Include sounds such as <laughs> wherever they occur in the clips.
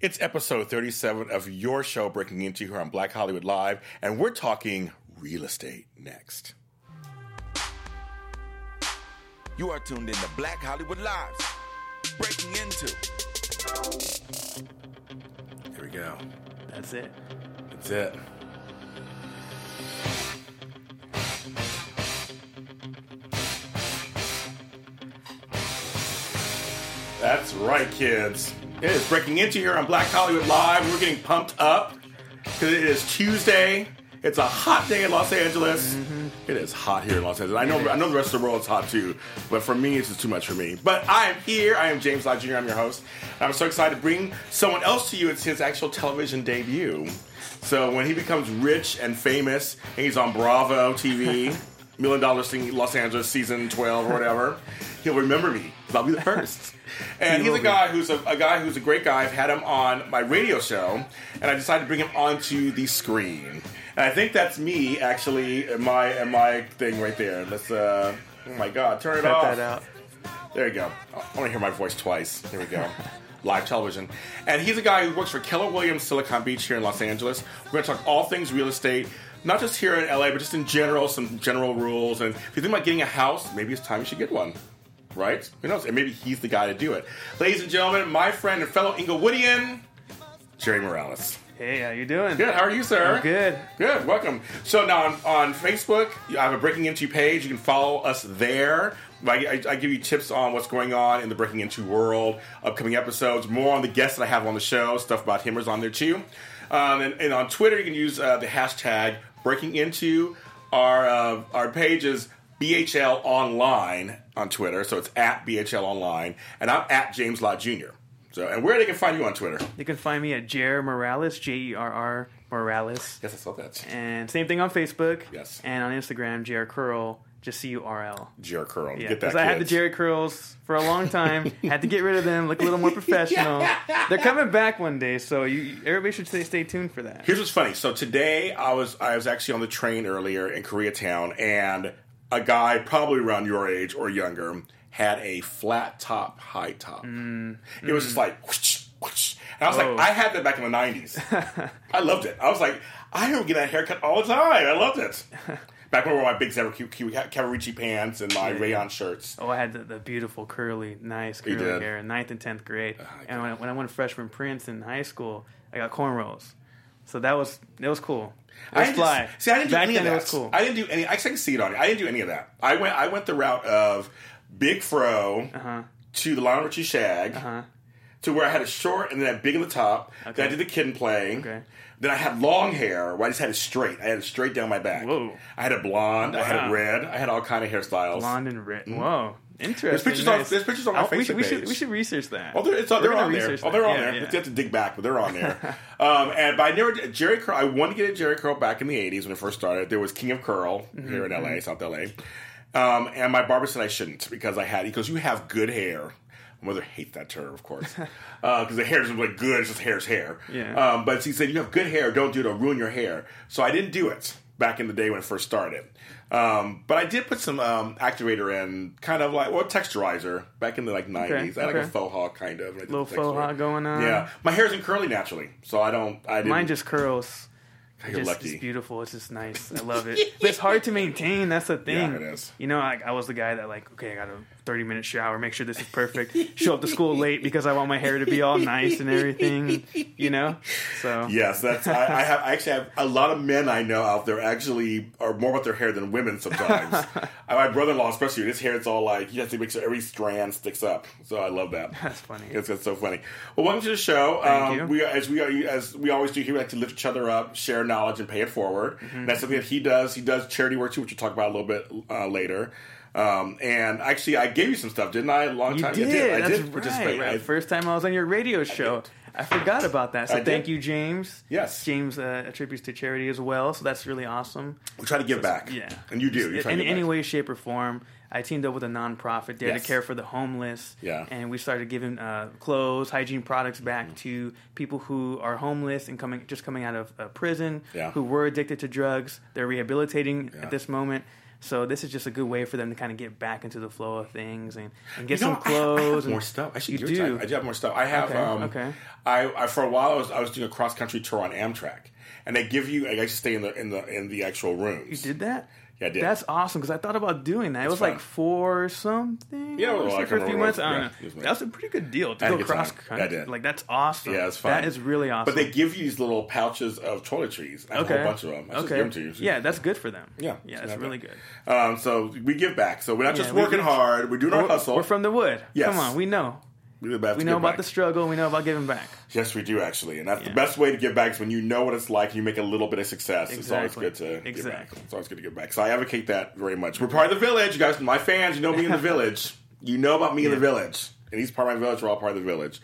It's episode 37 of your show, Breaking Into, here on Black Hollywood Live, and we're talking real estate next. You are tuned in to Black Hollywood Live. Breaking into. Here we go. That's it. That's it. That's right, kids. It is breaking into here on Black Hollywood Live. We're getting pumped up because it is Tuesday. It's a hot day in Los Angeles. It is hot here in Los Angeles. I know, I know the rest of the world is hot too, but for me, it's just too much for me. But I am here. I am James Lott Jr. I'm your host. And I'm so excited to bring someone else to you. It's his actual television debut. So when he becomes rich and famous, and he's on Bravo TV, <laughs> Million Dollar Listing Los Angeles season 12 or whatever, he'll remember me. I'll be the <laughs> first. And he's a guy who's a, a guy who's a great guy. I've had him on my radio show, and I decided to bring him onto the screen. And I think that's me actually, in my in my thing right there. Let's. uh Oh my God! Turn it Cut off. that out. There you go. I want to hear my voice twice. Here we go. <laughs> Live television. And he's a guy who works for Keller Williams Silicon Beach here in Los Angeles. We're going to talk all things real estate, not just here in LA, but just in general, some general rules. And if you think about getting a house, maybe it's time you should get one. Right? Who knows? And maybe he's the guy to do it. Ladies and gentlemen, my friend and fellow Inglewoodian, Jerry Morales. Hey, how you doing? Good. How are you, sir? I'm good. Good. Welcome. So now on, on Facebook, I have a Breaking Into page. You can follow us there. I, I, I give you tips on what's going on in the Breaking Into world, upcoming episodes, more on the guests that I have on the show. Stuff about him is on there too. Um, and, and on Twitter, you can use uh, the hashtag Breaking Into. Our uh, our page is BHL Online on Twitter, so it's at BHL Online, and I'm at James Lott Jr. So, and where they can find you on Twitter? You can find me at Jer Morales, J E R R Morales. Yes, I saw that. And same thing on Facebook. Yes. And on Instagram, Jer Curl, just C U R L. Jerry Curl. Yeah, Get that. because I had the. Jheri curls for a long time. <laughs> had to get rid of them, look a little more professional. <laughs> They're coming back one day, so you everybody should stay, stay tuned for that. Here's what's funny. So today I was I was actually on the train earlier in Koreatown, and a guy probably around your age or younger had a flat top, high top. Mm, it was just mm. like, whoosh, whoosh. and I was Oh. like, I had that back in the '90s. <laughs> I loved it. I was like, I don't get that haircut all the time. I loved it. <laughs> Back when I wore my big Cavaricci pants and my rayon shirts. Oh, I had the, the beautiful curly, nice curly? Hair in ninth and tenth grade. Oh, I and when, when I went to freshman Prince in high school, I got cornrows. So that was it was cool. It was I fly. See, I didn't do Back any of that. was cool. I didn't do any. I can see it on you. I didn't do any of that. I went. I went the route of big fro Uh-huh. to the Lionel Richie shag Uh-huh. to where I had a short and then I had big in the top. Then I did the Kid 'n Play. Okay. Then I had long hair where I just had it straight. I had it straight down my back. Whoa. I had a blonde. I had Wow. red. I had all kind of hairstyles. Blonde and red. Whoa, interesting. There's pictures on- there's pictures on my Oh, we should, Facebook we should we should research that. Oh, they're, it's, they're on there. research Oh, they're on Yeah, there. yeah. You have to dig back, but they're on there. <laughs> um, and but I never Jheri Curl. I wanted to get a Jheri Curl back in the '80s when it first started. There was King of Curl Mm-hmm, here in LA, South LA. Um, and my barber said I shouldn't because I had. He goes, "You have good hair." My mother hates that term, of course, <laughs> because the hair isn't like good. It's just hair's hair. Yeah. Um, but she said, "You have good hair. Don't do it. It'll ruin your hair." So I didn't do it back in the day when it first started. Um, but I did put some um, activator in, kind of like well texturizer back in the like nineties. Okay, I had okay. like a faux hawk kind of. Little faux hawk going on. Yeah, my hair isn't curly naturally, so I don't. I didn't. mine just curls. <laughs> You're just, lucky. It's beautiful. It's just nice. I love it. <laughs> but it's hard to maintain. That's the thing. Yeah, it is. You know, I, I was the guy that like, okay, I gotta 30 minute shower, make sure this is perfect, <laughs> show up to school late because I want my hair to be all nice and everything, you know? So. Yes, that's, I, I have, I actually have a lot of men I know out there actually are more about their hair than women sometimes. <laughs> my brother in law, especially, his hair, it's all like, you have to make sure every strand sticks up. So I love that. That's funny. It's, it's so funny. Well, welcome to the show. Thank um, you. We, as we, as we always do here, we like to lift each other up, share knowledge, and pay it forward. Mm-hmm. That's something that he does. He does charity work too, which we'll talk about a little bit uh, later. Um, and actually, I gave you some stuff, didn't I? A long You time. did. I did. I That's did participate. right. I- First time I was on your radio show. I, forgot about that. So I thank did. you, James. Yes. James uh, attributes to charity as well. So that's really awesome. we try to give back. Yeah. and you do. You try in to any back. way, shape, or form. I teamed up with a nonprofit, Dare Yes. to Care for the Homeless. Yeah. And we started giving uh, clothes, hygiene products back Mm-hmm. to people who are homeless and coming just coming out of uh, prison, Yeah. who were addicted to drugs. They're rehabilitating Yeah. at this moment. So this is just a good way for them to kind of get back into the flow of things and, and get You know, some clothes. I, I have and, more stuff. I should you do. do. I do have more stuff. I have. Okay, um, okay. I, I for a while I was I was doing a cross country tour on Amtrak, and they give you. I used to stay in the in the in the actual rooms. You did that? Yeah, I did. That's awesome because I thought about doing that. It was fun. like four something. Yeah, I well, I for a few months. I don't yeah, know. it. That was a pretty good deal to a go cross time. Yeah, country. Like that's awesome. Yeah, it's fun. That is really awesome. But they give you these little pouches of toiletries. I have okay. a whole bunch of them. I okay. give them to you. Yeah, that's good for them. Yeah, yeah, it's that's really bad. good. Um, so we give back. So we're not just Yeah, working we- hard. We're doing our We're, hustle. we're from the wood. Yes. Come on, we know. We We know about back. the struggle. We know about giving back. Yes, we do actually, and that's the best way to give back is when you know what it's like. and You make a little bit of success. It's always good to give back. Exactly. It's always good to give back. So I advocate that very much. We're part of the village, you guys. My fans, you know me in the <laughs> village. You know about me in the village, and he's part of my village. We're all part of the village.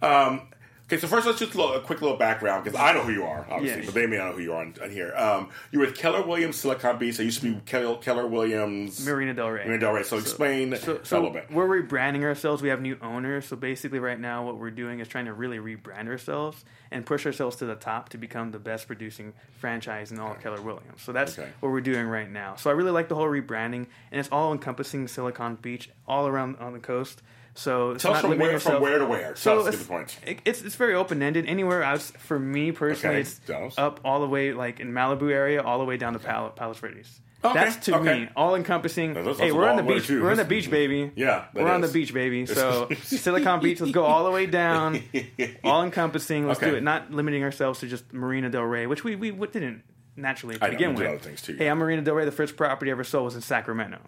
Um, okay, so first let's just a quick little background because I know who you are, obviously, Yeah. but they may not know who you are on, on here. Um, you're with Keller Williams Silicon Beach. I used to be Keller, Keller Williams Marina Del Rey. Marina Del Rey. So, explain So, that a little bit. we're rebranding ourselves. We have new owners. So basically, right now, what we're doing is trying to really rebrand ourselves and push ourselves to the top to become the best producing franchise in all of Keller Williams. So that's Okay. what we're doing right now. So I really like the whole rebranding, and it's all encompassing Silicon Beach, all around on the coast. So it's Tell us from where, from where to where. So it's, it- it's it's very open ended. Anywhere else for me personally, Okay, it's Dallas. up all the way like in Malibu area, all the way down to Pal- Palos Verdes. Okay, That's to okay. me all encompassing. Hey, we're on the beach. We're on the beach, baby. <laughs> Yeah, we're on the beach, baby. <laughs> So Silicon Beach, let's go all the way down, <laughs> all encompassing. Let's do it. Not limiting ourselves to just Marina Del Rey, which we we didn't naturally to I begin with. other things, too. Hey, I'm Marina Del Rey. The first property I ever sold was in Sacramento.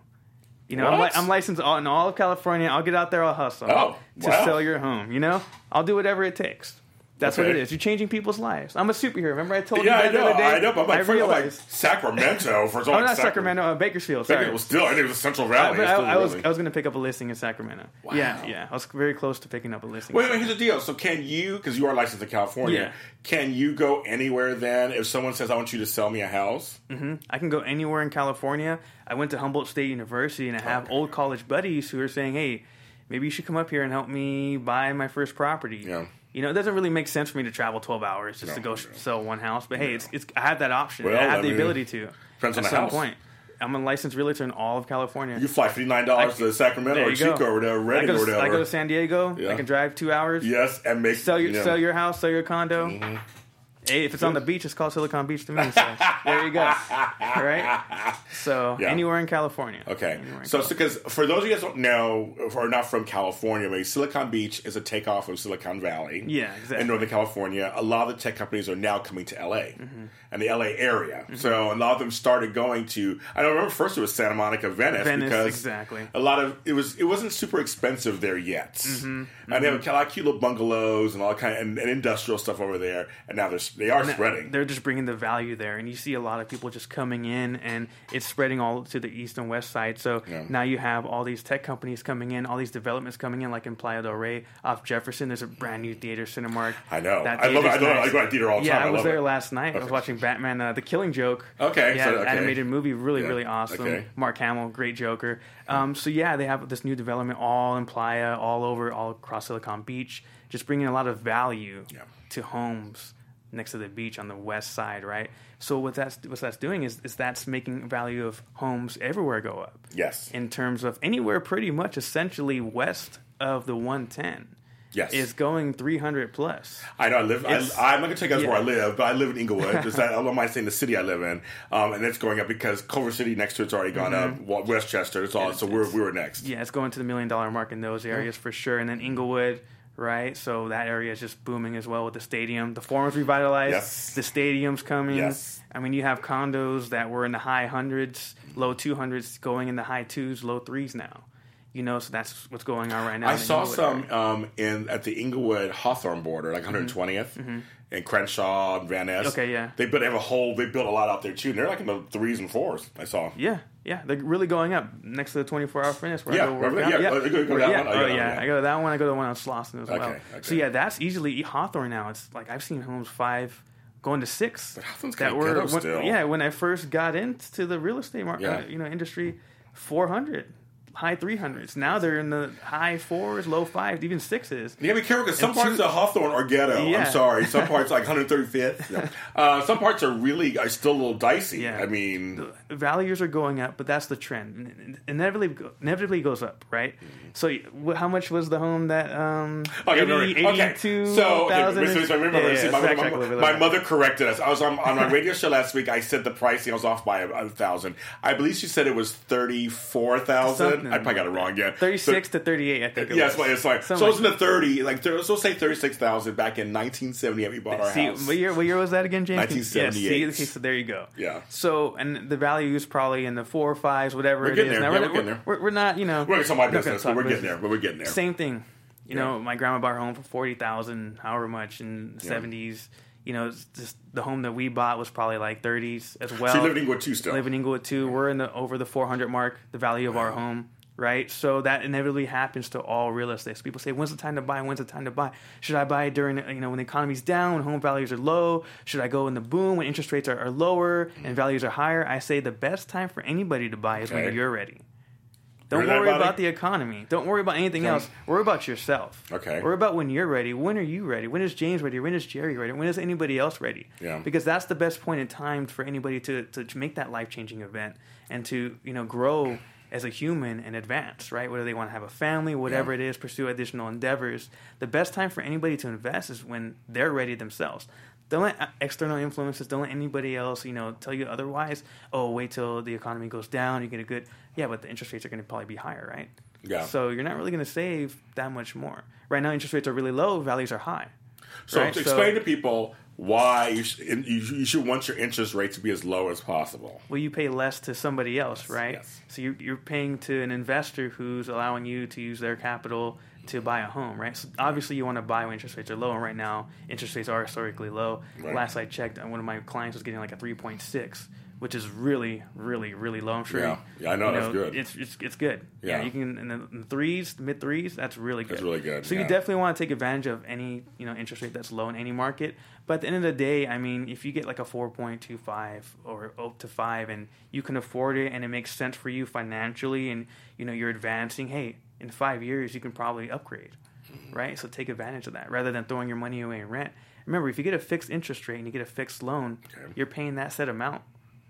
You know, I'm, li- I'm licensed all, in all of California. I'll get out there. I'll hustle Oh, to wow. sell your home. You know, I'll do whatever it takes. That's what it is. You're changing people's lives. I'm a superhero. Remember I told Yeah, you I that the other day? I know. But I'm like, I I'm like. Sacramento for <laughs> Oh, not Sacramento, uh, Bakersfield. Sorry. It was still. I think it was Central Valley. but I, I was really- I was going to pick up a listing in Sacramento. Wow. Yeah, yeah. I was very close to picking up a listing. Wait, wait. Here's the deal. So, can you? Because you are licensed in California. Yeah. Can you go anywhere then? If someone says, "I want you to sell me a house," I can go anywhere in California. I went to Humboldt State University, and I have Okay. old college buddies who are saying, "Hey, maybe you should come up here and help me buy my first property." Yeah. You know, it doesn't really make sense for me to travel 12 hours just to go no. sell one house. But hey, it's, it's I have that option. Well, I have I the mean, ability to. depends on at the some house. point. I'm a licensed realtor in all of California. you fly fifty nine dollars to Sacramento or you go. Chico or whatever, Redding or whatever. I go to San Diego. Yeah. I can drive two hours. yes, and make Sell your sell your house, sell your condo. Mm-hmm. Hey, if it's on the beach, it's called Silicon Beach to me. So <laughs> there you go. Right. So Yeah. anywhere in California. Okay, in so because for those of you guys don't know or not from California, maybe Silicon Beach is a takeoff of Silicon Valley. Yeah, exactly. In Northern California, a lot of the tech companies are now coming to LA Mm-hmm. and the LA area. So a lot of them started going to. I don't remember first it was Santa Monica, Venice, Venice, because exactly. a lot of it was it wasn't super expensive there yet, Mm-hmm. and they have a lot of cute little bungalows and all kind of, and, and industrial stuff over there. And now they're they are spreading. They're just bringing the value there, and you see a lot of people just coming in, and it's spreading all to the east and west side. So Yeah. now you have all these tech companies coming in, all these developments coming in, like in Playa del Rey off Jefferson. There's a brand new theater, Cinemark. I know. That I love it. I theater's love it. nice. I go to theater all the yeah, time. I I was love there it. last night. I was watching Batman: uh, The Killing Joke. Okay, yeah, so- okay. animated movie, really, Yeah, really awesome. okay. Mark Hamill, great Joker. Um, so yeah, they have this new development all in Playa, all over, all across Silicon Beach, just bringing a lot of value Yeah. to homes next to the beach on the west side, right? So what that's what that's doing is is that's making value of homes everywhere go up Yes. in terms of anywhere pretty much essentially west of the 110 Yes. is going 300 plus. I know. I live. I, It's- I'm not gonna tell you guys where I live, but I live in Inglewood. <laughs> Just that, I don't mind saying the city I live in, um, and it's going up because Culver City next to it's already gone up. Westchester, it's all. so we're we were next. Mm-hmm. Yeah, it's going to the million dollar mark in those areas for sure. And then Inglewood, right? So that area is just booming as well with the stadium. The forum's revitalized. Yes. The stadium's coming. Yes. I mean, you have condos that were in the high hundreds, low two hundreds, going in the high twos, low threes now. You know, so that's what's going on right now. I saw Inglewood some um, in at the Inglewood Hawthorne border, like 120th, and Crenshaw and Van Ness. Mm-hmm. Okay, yeah. They built they have a whole. They built a lot out there too. And they're like in the threes and fours. I saw. Yeah, yeah, they're really going up next to the 24 hour fitness. Where Yeah, I go work out. yeah, oh, go- go yeah. Oh, Oh, yeah, yeah, yeah. I go to that one. I go to the one on Slauson as well. Okay, okay. So yeah, that's easily Hawthorne now. It's like I've seen homes five going to six Hawthorne's that were when- still. yeah when I first got into the real estate market, Yeah. Uh, you know, industry, 400. High 300s. Now they're in the high fours, low fives, even sixes. You gotta be careful because some And parts two- of Hawthorne are ghetto. Yeah. I'm sorry. Some <laughs> parts like 135th. Yeah. Uh, some parts are really are still a little dicey. Yeah. I mean, values are going up, but that's the trend. And Inevitably, inevitably goes up, right? So, how much was the home that um, Okay, 80, no, no, okay. 82,000? So, okay, wait, wait, wait, remember, Yeah, see, yeah, my, my- a my mother corrected us. I was on, on my <laughs> radio show last week. I said the pricing. I was off by a, a thousand. I believe she said it was thirty four thousand. I probably got it wrong again. 36 to 38, I think. It Yeah, was. it's fine. So it was in the thirty, like there, so say thirty six thousand back in nineteen seventy eight. We bought our See, house. what year? What year was that again, James? 1978. Yeah, see, okay, so there you go. Yeah. So, and the value is probably in the four or fives, whatever We're it getting there. Now, Yeah, we're, we're getting there. We're, we're not, you know. We're gonna talk my not gonna business, but we're getting there. But we're getting there. Same thing. You Yeah. know, my grandma bought her home for forty thousand, however much in the seventies. You know, just the home that we bought was probably like thirties as well. So you live in Inglewood too still. live in Inglewood too. We're in the over the four hundred mark, the value of our home, right? So that inevitably happens to all real estate. So people say, "When's the time to buy? When's the time to buy? Should I buy during you know when the economy's down, when home values are low? Should I go in the boom when interest rates are, are lower and mm. values are higher?" I say the best time for anybody to buy is Okay. when you're ready. Don't worry about the economy. Don't worry about anything Okay. else. Worry about yourself. Okay. Worry about when you're ready. When are you ready? When is James ready? When is Jerry ready? When is anybody else ready? Yeah. Because that's the best point in time for anybody to, to, to make that life changing event and to you know grow as a human and advance. Right. Whether they want to have a family, whatever Yeah. it is, pursue additional endeavors. The best time for anybody to invest is when they're ready themselves. Don't let uh, external influences, don't let anybody else, you know, tell you otherwise. Oh, wait till the economy goes down, you get a good. Yeah, but the interest rates are going to probably be higher, right? Yeah. So you're not really going to save that much more. Right now, interest rates are really low, values are high. So right? to explain to people why you, sh- you, you should want your interest rate to be as low as possible. well, you pay less to somebody else, right? yes. So you're, you're paying to an investor who's allowing you to use their capital to buy a home, right? So obviously, you want to buy when interest rates are low, and right now, interest rates are historically low. Right. Last I checked, one of my clients was getting like a 3.6, which is really, really, really low. I'm sure. Yeah. Yeah, I know, you that's good. It's it's, it's good. Yeah. you can in the, in the threes, mid threes. That's really good. That's really good, So yeah. you definitely want to take advantage of any you know interest rate that's low in any market. But at the end of the day, I mean, if you get like a four point two five or up to five, and you can afford it, and it makes sense for you financially, and you know you're advancing. Hey, in five years, you can probably upgrade, Mm-hmm. right? So take advantage of that rather than throwing your money away in rent. Remember, if you get a fixed interest rate and you get a fixed loan, Okay. you're paying that set amount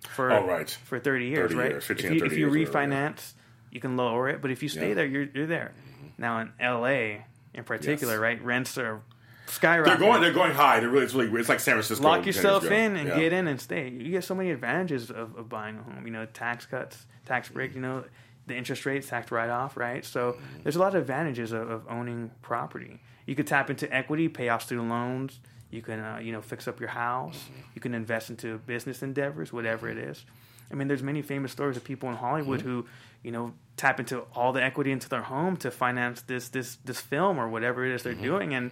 for Oh, right. for thirty years, 30 right? years, 15 if you, if you refinance, you can lower it, but if you stay Yeah. Mm-hmm. there, you're you're there. Now in L.A. in particular, Yes. right? Rents are skyrocketing. They're going. They're going high. They're really. It's really. It's like San Francisco. Lock yourself in and Yeah. get in and stay. You get so many advantages of, of buying a home. You know, tax cuts, tax break. You know, the interest rates, tax write off. Right. So Mm-hmm. there's a lot of advantages of, of owning property. You could tap into equity, pay off student loans. You can, uh, you know, fix up your house. Mm-hmm. You can invest into business endeavors, whatever it is. I mean, there's many famous stories of people in Hollywood Mm-hmm. who, you know, tap into all the equity into their home to finance this this this film or whatever it is they're doing, and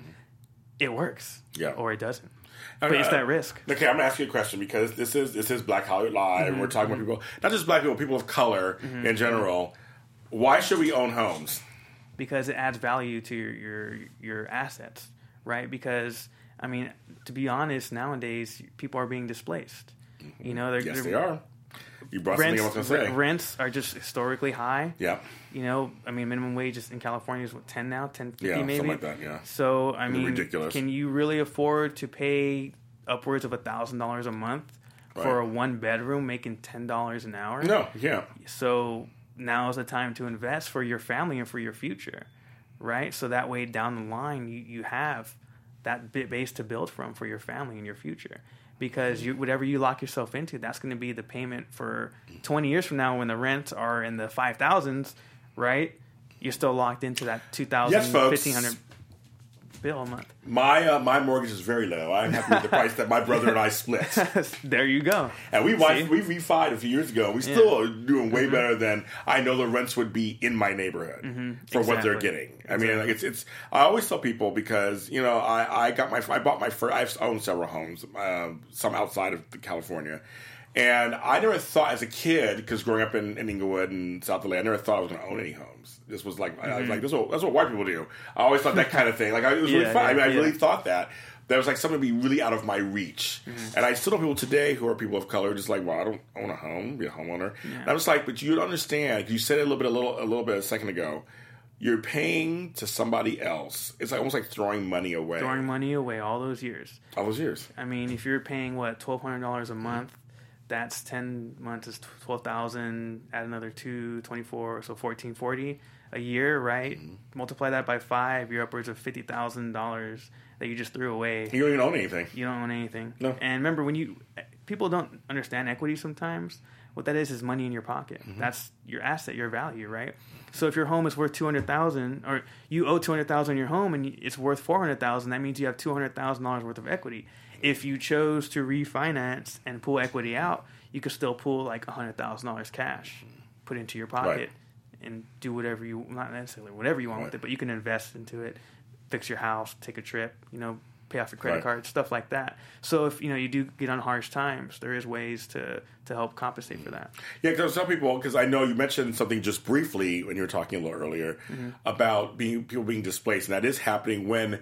it works. Mm-hmm. Yeah. Or it doesn't. I mean, it's that risk. Okay, I'm gonna ask you a question because this is this is Black Hollywood Live. and We're talking about people, not just black people, people of color in general. Why should we own homes? because it adds value to your your, your assets, right? Because I mean, to be honest, nowadays people are being displaced. You mm-hmm. know, they're, Yes, they're- they are. You brought Rents, something I was gonna say. rents are just historically high. Yeah, You know, I mean, minimum wage is in California is what ten now, ten fifty Yeah, something maybe. like that, yeah. So I mean, ridiculous. can you really afford to pay upwards of a thousand dollars a month for a one bedroom making ten dollars an hour? no, yeah, So now is the time to invest for your family and for your future, right? So that way down the line you, you have that bit base to build from for your family and your future. Because you whatever you lock yourself into, that's going to be the payment for 20 years from now when the rents are in the 5000s, right? You're still locked into that 2000 Yes, 1500 bill a month. my uh, my mortgage is very low. I'm happy with the price that my brother and I split. <laughs> there you go. And we? Mm-hmm. we refied a few years ago. We still are doing way better than I know the rents would be in my neighborhood for what they're getting. I mean, like it's it's. I always tell people because you know I I got my I bought my first. I've owned several homes, um, some outside of California. And I never thought as a kid, because growing up in, in Inglewood and South LA, I never thought I was going to own any homes. This was like, I was like, this is what, that's what white people do. I always thought that kind of thing. Like, I, it was really Mm-hmm. Yeah, fun. I, yeah, mean, I yeah. really thought that. that was like something to be really out of my reach. Mm-hmm. And I still know people today who are people of color, just like, well, I don't own a home, be a homeowner. And I was like, but you don't understand. You said it a little bit, a little, a little bit a second ago. You're paying to somebody else. It's like almost like throwing money away. Throwing money away all those years. all those years. I mean, if you're paying what twelve hundred dollars a month, that's ten months is twelve thousand. Add another two, 24, so fourteen forty a year, right? Multiply that by five, you're upwards of fifty thousand dollars that you just threw away. You don't even own anything. You don't own anything. No. And remember, when you people don't understand equity sometimes. What that is is money in your pocket. Mm-hmm. That's your asset, your value, right? So if your home is worth two hundred thousand, or you owe two hundred thousand on your home, and it's worth four hundred thousand, that means you have two hundred thousand dollars worth of equity. If you chose to refinance and pull equity out, you could still pull like hundred thousand dollars cash, put into your pocket, Right. and do whatever you not necessarily whatever you want with it, but you can invest into it, fix your house, take a trip, you know, pay off your credit Right. card, stuff like that. So if you know you do get on harsh times, there is ways to to help compensate for that. Yeah, because some people, because I know you mentioned something just briefly when you were talking a little earlier Mm-hmm. about being people being displaced, and that is happening when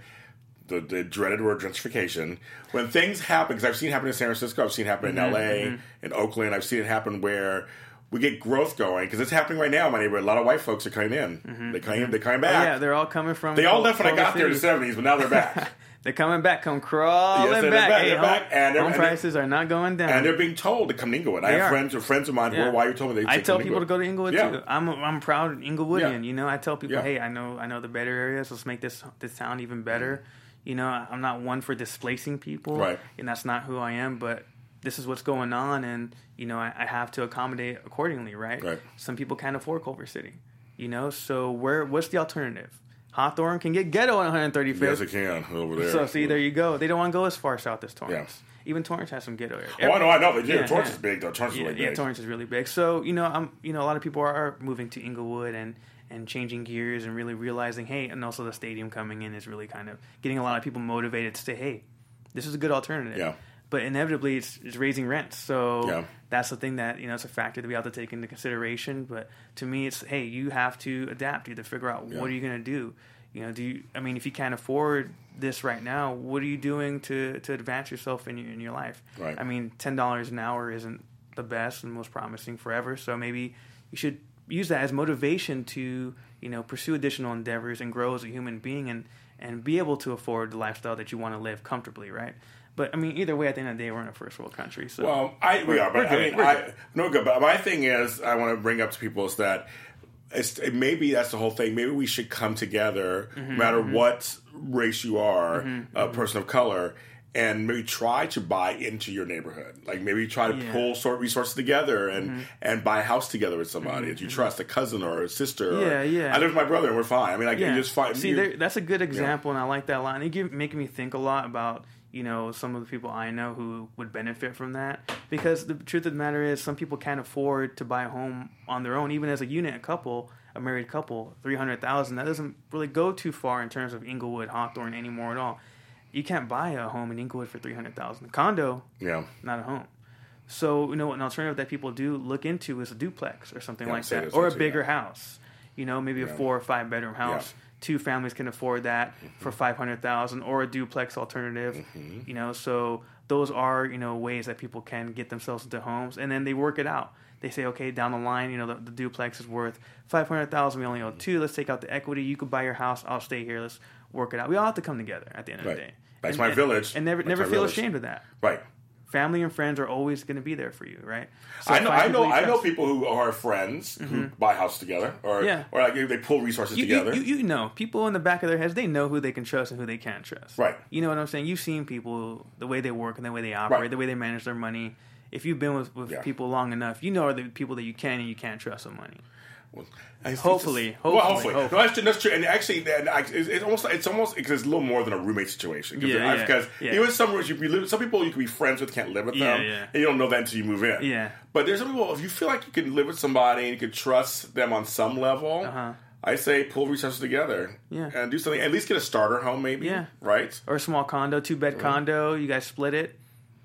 the, the dreaded word gentrification. When things happen, because I've seen it happen in San Francisco, I've seen it happen in Mm-hmm, L.A., mm-hmm. in Oakland, I've seen it happen where we get growth going because it's happening right now in my neighborhood. A lot of white folks are coming in. Mm-hmm, they coming, mm-hmm. they're coming Oh, back. yeah, they're all coming from. they all left when I got there in the seventies, but now they're back. <laughs> They're coming back, come crawling Yes, they're back. back, Hey, they're home, back, and they're- home and prices are not going down. and they're being told to come to Inglewood. I have are. friends or friends of mine who Yeah. are why you told me they I tell people to go to Inglewood Yeah. too. I'm a, I'm proud Inglewoodian. Yeah. You know, I tell people, hey, I know I know the better areas. Let's make this this town even better. Mm. You know, I'm not one for displacing people. Right. And that's not who I am. But this is what's going on, and you know, I, I have to accommodate accordingly, right? Right. Some people can't afford Culver City. You know, so where what's the alternative? Hawthorne can get ghetto on 135th. Yes, it can over there. So see, there you go. They don't want to go as far south as Torrance. Yeah. Even Torrance has some ghetto area. Oh, I know, I know. They do. Yeah, Torrance yeah. is big, though. Torrance is Yeah, really yeah, big. Torrance is really big. So you know, I'm you know a lot of people are moving to Inglewood and and changing gears and really realizing, hey, and also the stadium coming in is really kind of getting a lot of people motivated to say, hey, this is a good alternative. Yeah. But inevitably, it's, it's raising rents. So Yeah. that's the thing that you know it's a factor that we have to take into consideration. But to me, it's hey, you have to adapt. You have to figure out Yeah. what are you going to do. You know, do you? I mean, if you can't afford this right now, what are you doing to to advance yourself in your in your life? Right. I mean, ten dollars an hour isn't the best and most promising forever. So maybe you should use that as motivation to you know pursue additional endeavors and grow as a human being and and be able to afford the lifestyle that you want to live comfortably, right? But I mean, either way, at the end of the day, we're in a first world country. So Well, I we are, but I mean, I good. no good. But my thing is, I want to bring up to people is that it's maybe that's the whole thing. Maybe we should come together, Mm-hmm, no matter mm-hmm. what race you are, mm-hmm, a mm-hmm. person of color. And maybe try to buy into your neighborhood. Like maybe try to Yeah. Mm-hmm. pull sort resources together and and buy a house together with somebody that you trust, a cousin or a sister. or- Yeah, yeah. I live with my brother and we're fine. I mean, like you just find. See, there, that's a good example, and I like that a lot. And it give, making me think a lot about you know some of the people I know who would benefit from that. Because the truth of the matter is, some people can't afford to buy a home on their own, even as a unit, a couple, a married couple, three hundred thousand. That doesn't really go too far in terms of Inglewood, Hawthorne anymore at all. You can't buy a home in Inglewood for three hundred thousand. Condo, yeah. not a home. So you know, an alternative that people do look into is a duplex or something Yeah, like that, or a bigger yeah. house. You know, maybe a four or five bedroom house. Yeah. Mm-hmm. Two families can afford that for five hundred thousand, or a duplex alternative. Mm-hmm. You know, so those are you know ways that people can get themselves into homes, and then they work it out. They say, okay, down the line, you know, the, the duplex is worth five hundred thousand. We only owe two. Let's take out the equity. You could buy your house. I'll stay here. Let's work it out. We all have to come together at the end of the day. To And- my and- village. and never never feel village. ashamed of that Right. family and friends are always going to be there for you, right? So I know, I know, people I know people who are friends who mm-hmm. buy a house together, or Yeah. or like they pull resources You, you, together. you, you know, people in the back of their heads, they know who they can trust and who they can't trust. Right. You know what I'm saying? You've seen people, the way they work and the way they operate, Right. the way they manage their money. If you've been with, with Yeah. people long enough, you know are the people that you can and you can't trust with money. It's Hopefully, well, hopefully, hopefully, No, that's true. That's true. And actually, I- it's, it's almost it's almost because it's a little more than a roommate situation. Cause Yeah, I- yeah, Because yeah. even some rooms you can live, some people you can be friends with can't live with Yeah, them, yeah. and you don't know that until you move in. Yeah. But there's some people if you feel like you can live with somebody and you can trust them on some level. Uh-huh. I say pull resources together. Yeah. And do something. At least get a starter home, maybe. Yeah. Right. Or a small condo, two bed condo, you guys split it.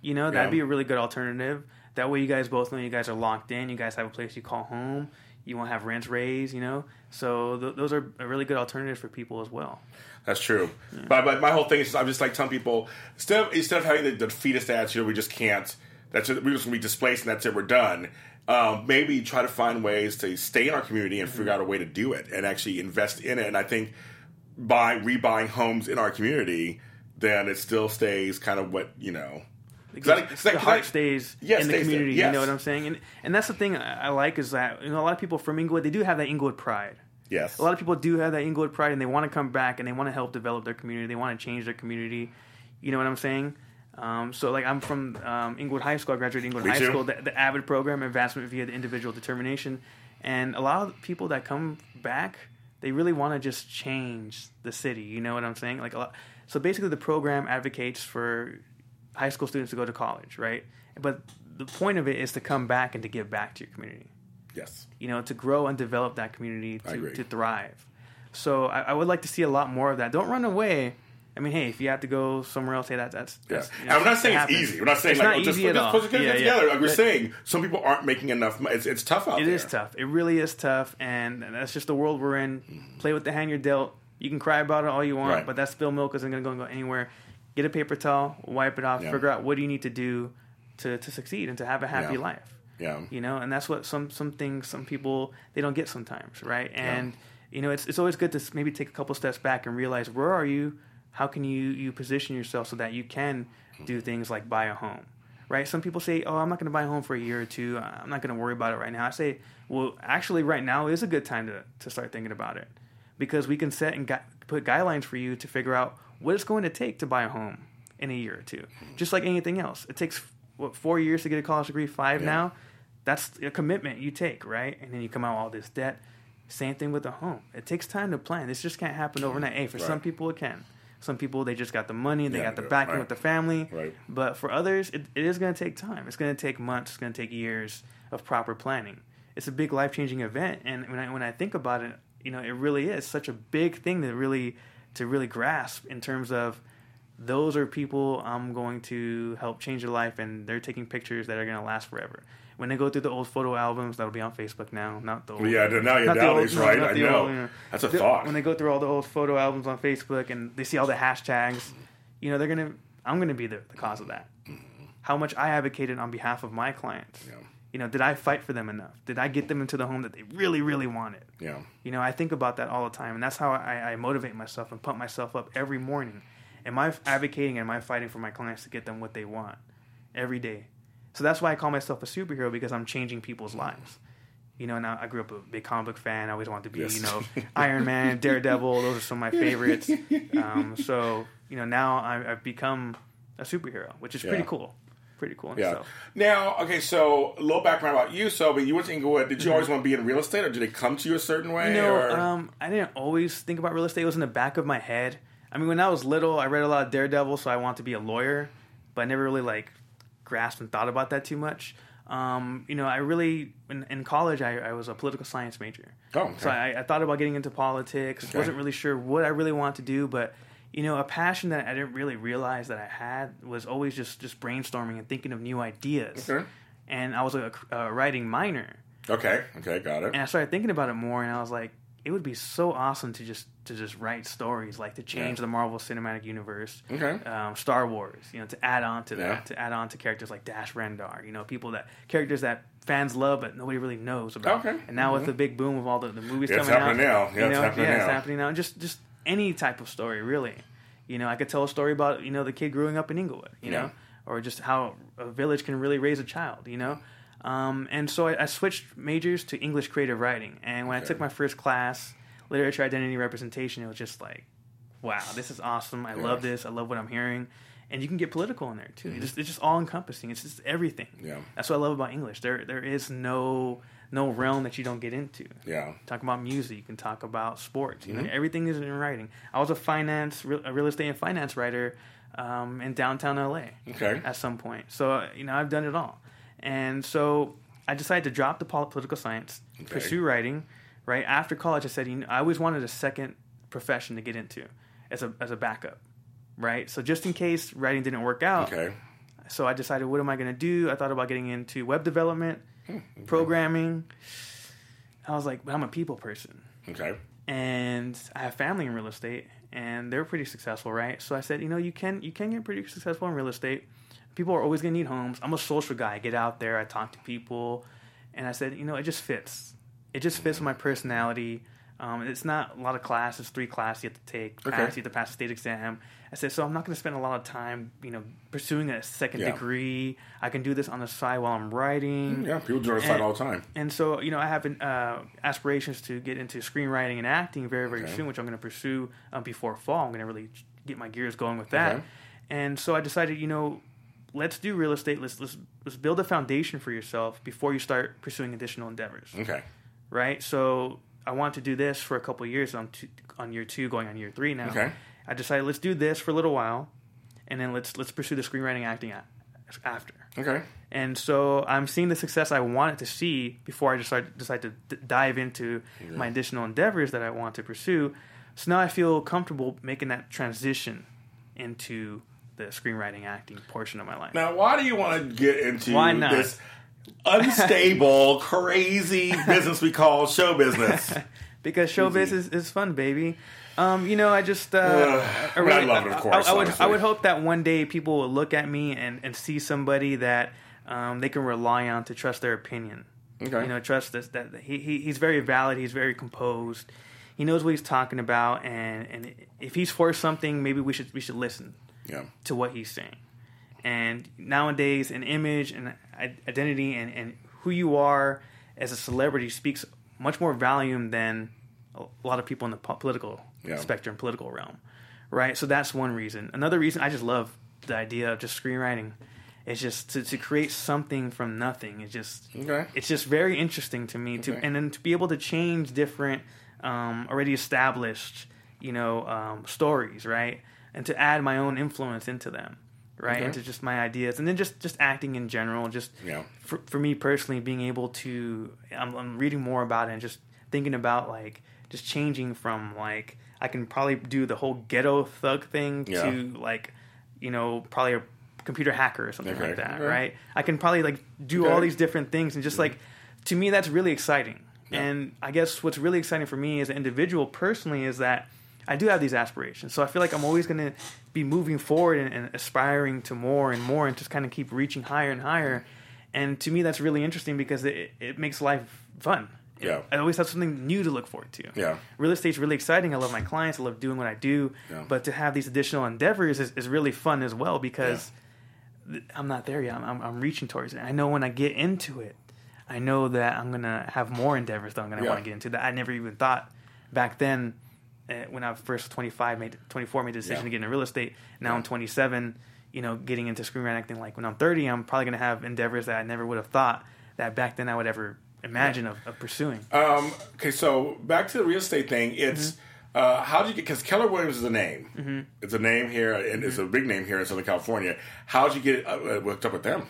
You know, that'd be a really good alternative. That way you guys both know you guys are locked in, you guys have a place you call home. You won't have rents raised, you know. So th- those are a really good alternative for people as well. That's true. But, but my whole thing is just, I'm just like telling people instead of, instead of having the, the defeatist attitude, we just can't. That's it, we're just gonna be displaced and that's it. We're done. Um, maybe try to find ways to stay in our community and figure out a way to do it and actually invest in it. And I think by rebuying homes in our community, then it still stays kind of what you know. Because Cause the heart I- stays Yes, in the community. Yes. You know what I'm saying? And and that's the thing I I like is that you know a lot of people from Inglewood they do have that Inglewood pride. Yes. A lot of people do have that Inglewood pride, and they want to come back and they want to help develop their community. They want to change their community. You know what I'm saying? Um, so, like, I'm from um, Inglewood High School. I graduated Inglewood Me High too. School, the, the AVID program, Advancement via the Individual Determination. And a lot of people that come back, they really want to just change the city. You know what I'm saying? Like, a lot. So basically, the program advocates for high school students to go to college, right? But the point of it is to come back and to give back to your community yes. you know, to grow and develop that community to, to thrive. So I, I would like to see a lot more of that. Don't run away. I mean, hey, if you have to go somewhere else, hey, that, that's Yeah. that's. you And know, I'm not saying it's easy. We're not saying It's like not oh, just easy put, at just all. put, Yeah, it yeah. together. Like we're But saying, some people aren't making enough. money. It's, it's tough out It there. is tough. It really is tough, and that's just the world we're in. Mm-hmm. Play with the hand you're dealt. You can cry about it all you want, Right. but that spilled milk isn't going to go anywhere. Get a paper towel, wipe it off, Yeah. figure out what do you need to do to, to succeed and to have a happy Yeah. life. Yeah. you know and that's what some some things some people they don't get sometimes right and you know it's it's always good to maybe take a couple steps back and realize where are you how can you you position yourself so that you can do mm-hmm. things like buy a home right some people say oh i'm not going to buy a home for a year or two i'm not going to worry about it right now i say well actually right now is a good time to to start thinking about it because we can set and gu- put guidelines for you to figure out what it's going to take to buy a home in a year or two just like anything else it takes what four years to get a college degree five Yeah. now that's a commitment you take, right? And then you come out with all this debt. Same thing with a home. It takes time to plan. This just can't happen overnight. Hey, for some people it can. Some people they just got the money, they Yeah, got the backing right. with the family. Right. But for others, it, it is going to take time. It's going to take months. It's going to take years of proper planning. It's a big life changing event, and when I when I think about it, you know, it really is such a big thing that really to really grasp in terms of those are people I'm going to help change their life, and they're taking pictures that are going to last forever. When they go through the old photo albums, that'll be on Facebook now, not the old. Yeah, now you not the nowadays, old- right? I know. old, you know. That's a The- thought. When they go through all the old photo albums on Facebook and they see all the hashtags, you know, they're gonna. I'm gonna be the, the cause of that. Mm-hmm. How much I advocated on behalf of my clients. Yeah. You know, did I fight for them enough? Did I get them into the home that they really, really wanted? yeah. You know, I think about that all the time, and that's how I, I motivate myself and pump myself up every morning. Am I advocating? Am I fighting for my clients to get them what they want every day? So that's why I call myself a superhero because I'm changing people's lives. You know, now I grew up a big comic book fan. I always wanted to be, Yes. you know, <laughs> Iron Man, Daredevil. Those are some of my favorites. <laughs> Um, so you know, now I, I've become a superhero, which is pretty cool. Pretty cool Yeah. itself. Now, okay, so a little background about you. So, but you went to Inglewood. Did you always want to be in real estate, or did it come to you a certain way? Mm-hmm. Or? um, I didn't always think about real estate. It was in the back of my head. I mean, when I was little, I read a lot of Daredevil, so I wanted to be a lawyer, but I never really like grasped and thought about that too much. Um, you know, I really in, in college I, I was a political science major. Oh, okay. so I, I thought about getting into politics. Okay. wasn't really sure what I really wanted to do, but you know, a passion that I didn't really realize that I had was always just just brainstorming and thinking of new ideas. Okay. And I was a, a writing minor, okay, okay, got it. and I started thinking about it more, and I was like, it would be so awesome to just to just write stories, like to change Yeah. the Marvel Cinematic Universe, Okay. um, Star Wars, you know, to add on to Yeah. that, to add on to characters like Dash Rendar, you know, people that characters that fans love but nobody really knows about. Okay. And now with the big boom of all the, the movies Yeah, it's coming out, happening now. Yeah, you it's know, happening yeah, now. it's happening now. And Just just any type of story, really. You know, I could tell a story about you know the kid growing up in Inglewood, you Yeah. know, or just how a village can really raise a child, you know. Um, and so I, I switched majors to English creative writing. And when I took my first class, literature, identity, representation, it was just like, wow, this is awesome. I love this. I love what I'm hearing. And you can get political in there too. It's, just, it's just all encompassing. It's just everything. Yeah. That's what I love about English. There, there is no no realm that you don't get into. Yeah. Talk about music. You can talk about sports. You know, Mm-hmm. everything is in writing. I was a finance, real, a real estate and finance writer um, in downtown LA Okay. at some point. So you know, I've done it all, and so I decided to drop the pol- political science, Okay. pursue writing. Right after college, I said, you know, I always wanted a second profession to get into as a as a backup. Right, so just in case writing didn't work out, Okay. so I decided, what am I going to do? I thought about getting into web development, Hmm, programming. I was like, but I'm a people person, Okay. and I have family in real estate, and they're pretty successful, right? So I said, you know, you can you can get pretty successful in real estate. People are always gonna need homes. I'm a social guy. I get out there. I talk to people, and I said, you know, it just fits. It just fits with my personality. Um, it's not a lot of classes, three classes you have to take. Okay. Pass, you have to pass the state exam. I said, so I'm not going to spend a lot of time, you know, pursuing a second Yeah. degree. I can do this on the side while I'm writing. Yeah, people do it on the side all the time. And so, you know, I have uh, aspirations to get into screenwriting and acting very, very Okay. soon, which I'm going to pursue um, before fall. I'm going to really get my gears going with that. Okay. And so I decided, you know, let's do real estate. Let's let's let's build a foundation for yourself before you start pursuing additional endeavors, Okay. right? So I want to do this for a couple of years. I'm two, on year two, going on year three now. Okay. I decided let's do this for a little while, and then let's let's pursue the screenwriting acting after. Okay. And so I'm seeing the success I wanted to see before I decide decide to d- dive into my additional endeavors that I want to pursue. So now I feel comfortable making that transition into the screenwriting acting portion of my life. Now, why do you want to get into Why not? this unstable, <laughs> crazy business we call show business? <laughs> because showbiz Easy. is, is fun, baby. Um, you know, I just uh, Ugh. I, mean, I love it, of course, I, I would honestly. I would hope that one day people will look at me and, and see somebody that um, they can rely on to trust their opinion. Okay. You know, trust this that he, he he's very valid. He's very composed. He knows what he's talking about, and and if he's for something, maybe we should we should listen yeah. to what he's saying. And nowadays, an image and identity and, and who you are as a celebrity speaks much more volume than a lot of people in the political Yeah. spectrum, political realm, right? So that's one reason. Another reason I just love the idea of just screenwriting. It's just to, to create something from nothing. It's just Okay. it's just very interesting to me to Okay. and then to be able to change different um, already established you know um, stories right and to add my own influence into them right Okay. into just my ideas and then just just acting in general just Yeah. for, for me personally being able to I'm, I'm reading more about it and just thinking about like just changing from like i can probably do the whole ghetto thug thing Yeah. to like you know probably a computer hacker or something Okay. like that Okay. right i can probably like do Okay. all these different things and just mm-hmm. like to me that's really exciting Yeah. and i guess what's really exciting for me as an individual personally is that i do have these aspirations so i feel like i'm always going to be moving forward and, and aspiring to more and more and just kind of keep reaching higher and higher and to me that's really interesting because it, it makes life fun Yeah. i always have something new to look forward to Yeah. real estate's really exciting i love my clients i love doing what i do Yeah. but to have these additional endeavors is, is really fun as well because th- I'm not there yet. I'm, I'm, I'm reaching towards it. I know when I get into it, I know that I'm gonna have more endeavors that I'm gonna Yeah. want to get into that I never even thought back then. Uh, when I was first 25, made 24, made the decision Yeah. to get into real estate. Now Yeah. I'm 27. You know, getting into screenwriting acting. Like when I'm 30, I'm probably gonna have endeavors that I never would have thought that back then I would ever imagine of, of pursuing. Um, okay, so back to the real estate thing. It's Mm-hmm. uh, how did you get? Because Keller Williams is a name. It's a name here, and it's a Mm-hmm. big name here in Southern California. How did you get uh, uh, hooked up with them?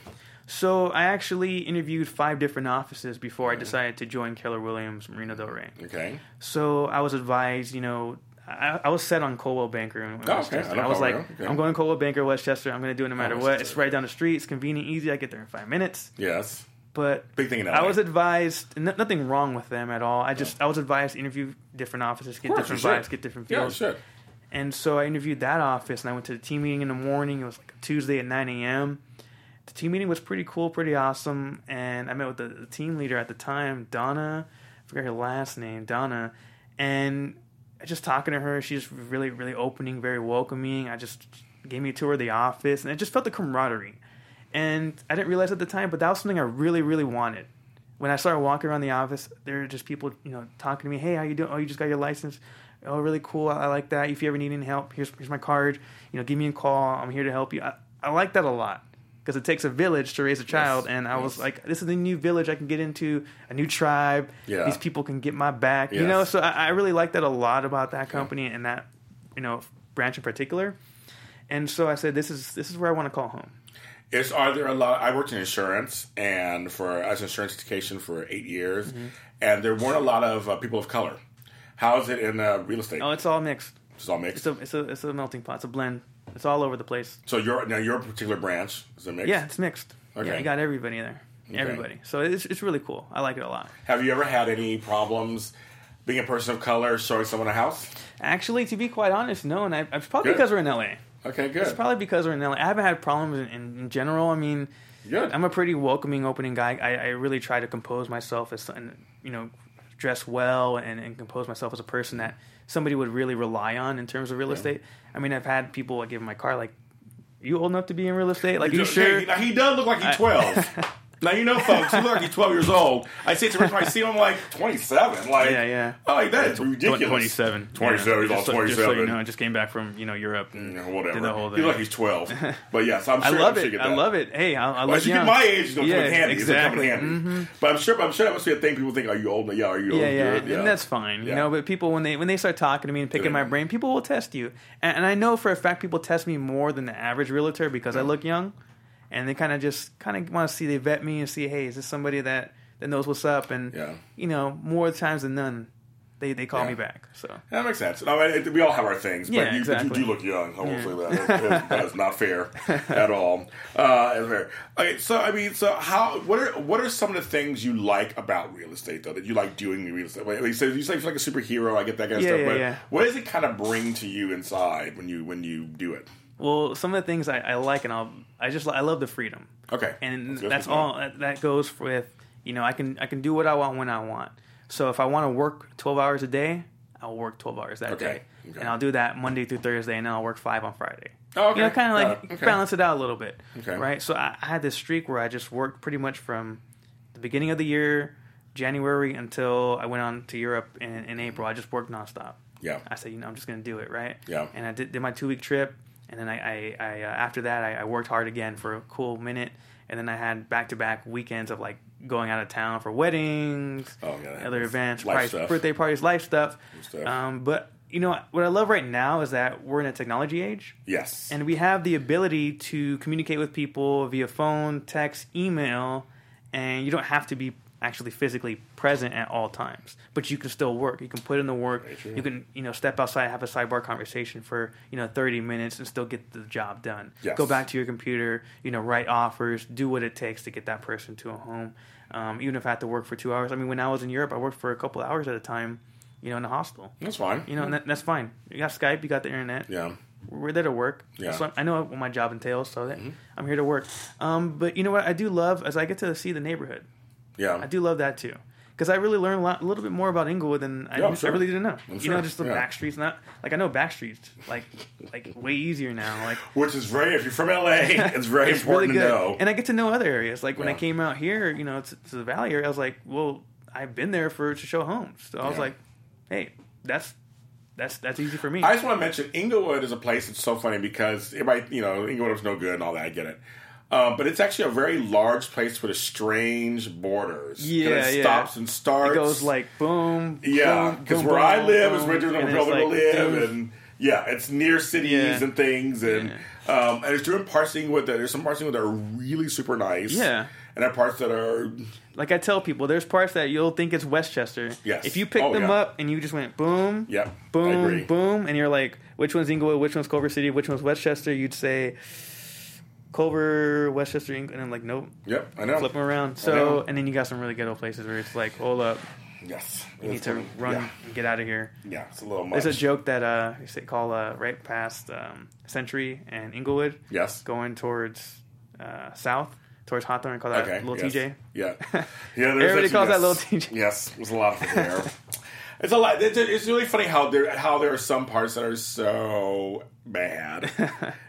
So I actually interviewed five different offices before I decided to join Keller Williams Marina Del Rey. Okay. So I was advised, you know, I, I was set on Coldwell Banker in Oh, okay. Westchester. I know I was like, Coldwell, okay. I'm going to Coldwell Banker, Westchester. I'm going to do it no oh, matter what. Westchester. It's right down the street. It's convenient, easy. I get there in five minutes. Yes. But Big thing in LA. I was advised, n- nothing wrong with them at all. I just I was advised to interview different offices, get course, different you should. vibes, get different feels. Yeah, feels. shit. And so I interviewed that office, and I went to the team meeting in the morning. It was like a Tuesday at 9 a.m. The team meeting was pretty cool, pretty awesome. And I met with the, the team leader at the time, Donna. I forgot her last name, Donna. And just talking to her, she's really, really opening, very welcoming. I just gave me a tour of the office, and I just felt the camaraderie. And I didn't realize at the time, but that was something I really, really wanted. When I started walking around the office, there were just people, you know, talking to me. Hey, how you doing? Oh, you just got your license. Oh, really cool. I, I like that. If you ever need any help, here's here's my card. You know, give me a call. I'm here to help you. I, I like that a lot because it takes a village to raise a child. and I was like, this is a new village I can get into, a new tribe. Yeah. These people can get my back. You know, so I, I really like that a lot about that company and that, you know, branch in particular. And so I said, this is this is where I want to call home. Is are there a lot? I worked in insurance and for as insurance education for eight years, Mm-hmm. and there weren't a lot of uh, people of color. How is it in uh, real estate? Oh, it's all mixed. it's all mixed. It's a it's a it's a melting pot. It's a blend. It's all over the place. so your now your particular branch is a mix. Yeah, it's mixed. Okay. Yeah, you got everybody there. everybody. So it's it's really cool. I like it a lot. Have you ever had any problems being a person of color showing someone a house? Actually, to be quite honest, no, and I, it's probably Good. because we're in LA. Okay, good. It's probably because we're in LA. I haven't had problems in, in, in general. I mean, good. I'm a pretty welcoming, opening guy. I, I really try to compose myself as, and you know, dress well and, and compose myself as a person that somebody would really rely on in terms of real estate. I mean, I've had people like give him my car like, "You old enough to be in real estate? Like, you Okay, sure?" Now he does look like he's twelve. <laughs> now you know, folks. He looks like he's twelve years old. I say to him, I see him like twenty-seven. Like, Yeah, yeah. Oh, like that is ridiculous. 27. 27. He's Yeah. all Just so- Just so you twenty-seven. know, I just came back from you know Europe and Yeah, whatever. did the whole He thing. look like he's twelve. <laughs> But yes, I'm I sure. love I'm sure it. you get I love it. Hey, I, I Well, love as you young. get my age, it's going to Yeah, come in handy. exactly. It's gonna come in handy. Mm-hmm. But I'm sure, I'm sure that must be a thing. People think, oh, "Are you old?" Yeah, are you old? Yeah, yeah, Good. and that's fine, you know. But people, when they when they start talking to me and picking my brain, people will test you, and, and I know for a fact people test me more than the average realtor because I mm. look young, and they kind of just kind of want to see they vet me and see, hey, is this somebody that that knows what's up? And Yeah. you know, more times than none, they they call Yeah. me back. So That makes sense. No, I- we all have our things, but, Yeah, you, but exactly. you do look young. I won't say that. That is, that is not fair <laughs> at all. Uh, it's fair. Okay, so I mean, so how? What are what are some of the things you like about real estate though that you like doing in real estate? Like, you say you say you feel like a superhero. I get that kind of Yeah, stuff. yeah, but yeah. what does it kind of bring to you inside when you when you do it? Well, some of the things I, I like, and I'll I just I love the freedom. Okay, and good. that's all that- that goes with you know i can i can do what i want when i want so if i want to work 12 hours a day i'll work 12 hours that Okay, day okay. and i'll do that monday through thursday and then i'll work five on friday Oh, okay. you know kind of like it. Okay. balance it out a little bit Okay. right so I, I had this streak where i just worked pretty much from the beginning of the year january until i went on to europe in, in april i just worked nonstop Yeah. I said, you know, I'm just going to do it, right? Yeah. And I did, did my two week trip, and then I, I, I uh, after that, I, I worked hard again for a cool minute, and then I had back to back weekends of like going out of town for weddings, Oh, yeah, other events, Life parties, stuff. birthday parties, life stuff. stuff. Um, but you know what I love right now is that we're in a technology age, Yes. and we have the ability to communicate with people via phone, text, email, and you don't have to be actually physically present at all times. But you can still work. You can put in the work. You can, you know, step outside, have a sidebar conversation for, you know, 30 minutes and still get the job done. Yes. Go back to your computer, you know, write offers, do what it takes to get that person to a home. Um, even if I had to work for two hours. I mean, when I was in Europe, I worked for a couple hours at a time, you know, in a hostel. that's fine. You know, and that, that's fine. You got Skype, you got the internet yeah. we're there to work. Yeah. So I know what my job entails, so that I'm here to work. Um, but you know what I do love is I get to see the neighborhood. Yeah. I do love that too. Because I really learned a, lot, a little bit more about Inglewood than I, Yeah, I'm I really didn't know. I'm you sure, know, just the yeah. back streets. Not like I know back streets like like way easier now. Like <laughs> Which is very, if you're from LA, <laughs> it's very it's important good. to know. And I get to know other areas. Like when I came out here, you know, to, to the Valley area, I was like, well, I've been there for to show homes. So I was Yeah. like, hey, that's that's that's easy for me. I just want to mention Inglewood is a place that's so funny because everybody, you know, Inglewood was no good and all that. I get it. Um, but it's actually a very large place with a strange borders. Yeah, it yeah. stops and starts. it goes like boom. yeah, boom, because boom, where I boom, live is boom, where there's no and to like, live, dude, and yeah, it's near cities Yeah. and things, and um, and it's different parsing with that there's some parsing that are really super nice. Yeah. and there are parts that are Like I tell people, there's parts that you'll think it's Westchester. Yes. If you pick Oh, them yeah. up and you just went boom, yeah, boom, boom, and you're like, which one's Inglewood, which one's Culver City, which one's Westchester, you'd say Culver, Westchester, Ing- and I'm like, nope, Yep, I know. flip them around. So, and then you got some really ghetto places where it's like, hold up, Yes, you need to funny. run Yeah, and get out of here. yeah, it's a little much. There's a joke that uh, you say call uh, right past um, Century and Inglewood, Yes. going towards uh, south, towards Hawthorne, call that Okay. little yes. TJ. Yeah. <laughs> Yeah. There's Everybody calls that little TJ. Yes. There's a lot of there. <laughs> It's a lot. It's, it's really funny how there how there are some parts that are so bad <laughs>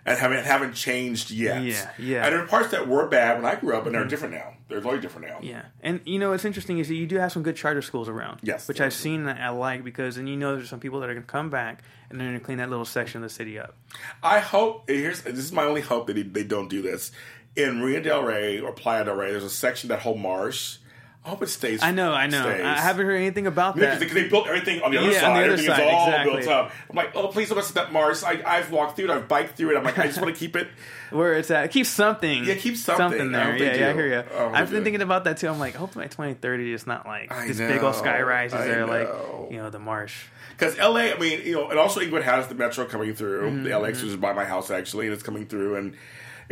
and haven't haven't changed yet. Yeah, yeah. And there are parts that were bad when I grew up, and they're mm-hmm. different now. They're totally different now. Yeah, and you know what's interesting is that you do have some good charter schools around. Yes. which I've seen that I like because then you know there's some people that are going to come back and they're going to clean that little section of the city up. I hope here's this is my only hope that they, don't do this in Marina Del Rey or Playa Del Rey. There's a section that whole marsh. I hope it stays. I know, I know. stays. I haven't heard anything about Because that. they, they built everything on the other Yeah, side. on the other everything side, is all exactly. built up. I'm like, oh, please don't mess with that marsh. I, I've walked through it. I've biked through it. I'm like, I just want to <laughs> keep it. Where it's at, keep something. Yeah, keep something. I there. Yeah, yeah, I hear you. I I've been thinking about that too. I'm like, hope by 2030 is not like I this big old know, sky rises I there, like you know the marsh. Because LA, I mean, you know, and also Inglewood has the metro coming through. Mm-hmm, The LX, which is by my house actually, and it's coming through, and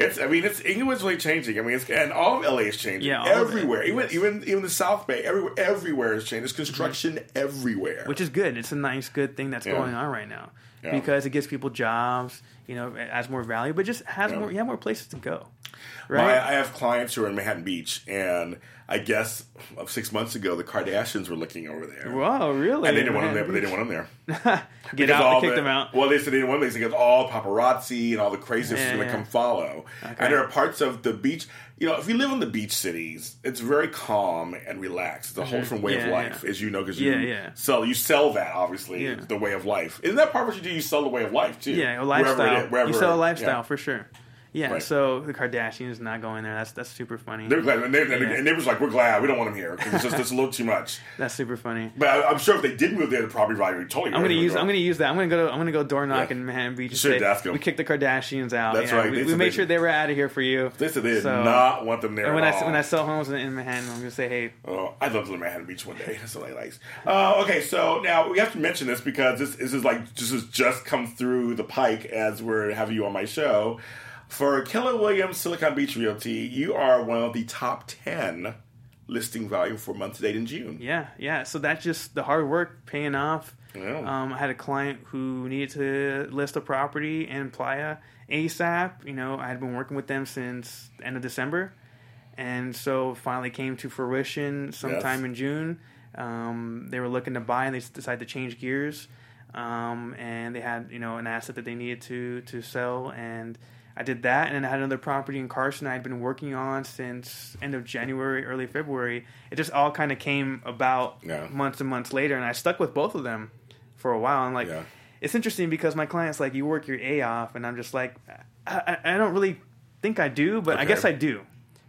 It's. I mean, it's Inglewood's really changing. I mean, it's and all of LA is changing. Yeah, all of it, everywhere. Even yes. even even the South Bay. Everywhere. Everywhere is changing. There's mm-hmm. construction everywhere. which is good. It's a nice, good thing that's Yeah. going on right now Yeah. because it gives people jobs. You know, it adds more value, but just has more. You have more places to go, My, right? I have clients who are in Manhattan Beach, and I guess uh, six months ago the Kardashians were looking over there. Whoa, really? And they didn't want them there, but they didn't want them there. <laughs> Get out! kicked the- them out. Well, they said they didn't want them because all paparazzi and all the craziness Yeah, is going to yeah. come follow. Okay. And there are parts of the beach. You know, if you live in the beach cities, it's very calm and relaxed. It's a whole different way of Mm-hmm. Yeah, life, yeah. as you know, because you Yeah, yeah. sell you sell that obviously the way of life. Isn't that part of what you do? You sell the way of life too. Yeah, a Wherever lifestyle. wherever- you sell a lifestyle for sure. Yeah. Right. So the Kardashians not going there. That's that's super funny. They're glad, and, they, and, Yeah. and they was like, "We're glad we don't want them here because it's just it's a little too much." <laughs> That's super funny. But I, I'm sure if they did move there, they'd probably probably totally. I'm gonna use. I'm gonna use that. I'm gonna go. To, I'm gonna go door knock Yeah. in Manhattan Beach. and should say, ask 'em. We kicked the Kardashians out. That's Yeah, right. We, we made sure they were out of here for you. They said they did So- not want them there. And when I all. when I sell homes in, in Manhattan, I'm gonna say, hey, Oh, I'd love to live in Manhattan Beach one day. <laughs> That's what I like. Uh, okay, so now we have to mention this because this, this is like this has just come through the pike as we're having you on my show. For Keller Williams Silicon Beach Realty, you are one of the top ten listing value for month to date in June. yeah, yeah. So that's just the hard work paying off. Yeah. Um, I had a client who needed to list a property in Playa ASAP. You know, I had been working with them since the end of December, and so finally came to fruition sometime Yes. in June. Um, they were looking to buy, and they decided to change gears. Um, and they had you know an asset that they needed to to sell, and I did that. And then I had another property in Carson I had been working on since end of January, early February. It just all kind of came about Yeah. months and months later, and I stuck with both of them for a while. And like, Yeah. it's interesting because my clients like, you work your A off, and I'm just like, I, I, don't really think I do, but I guess I do.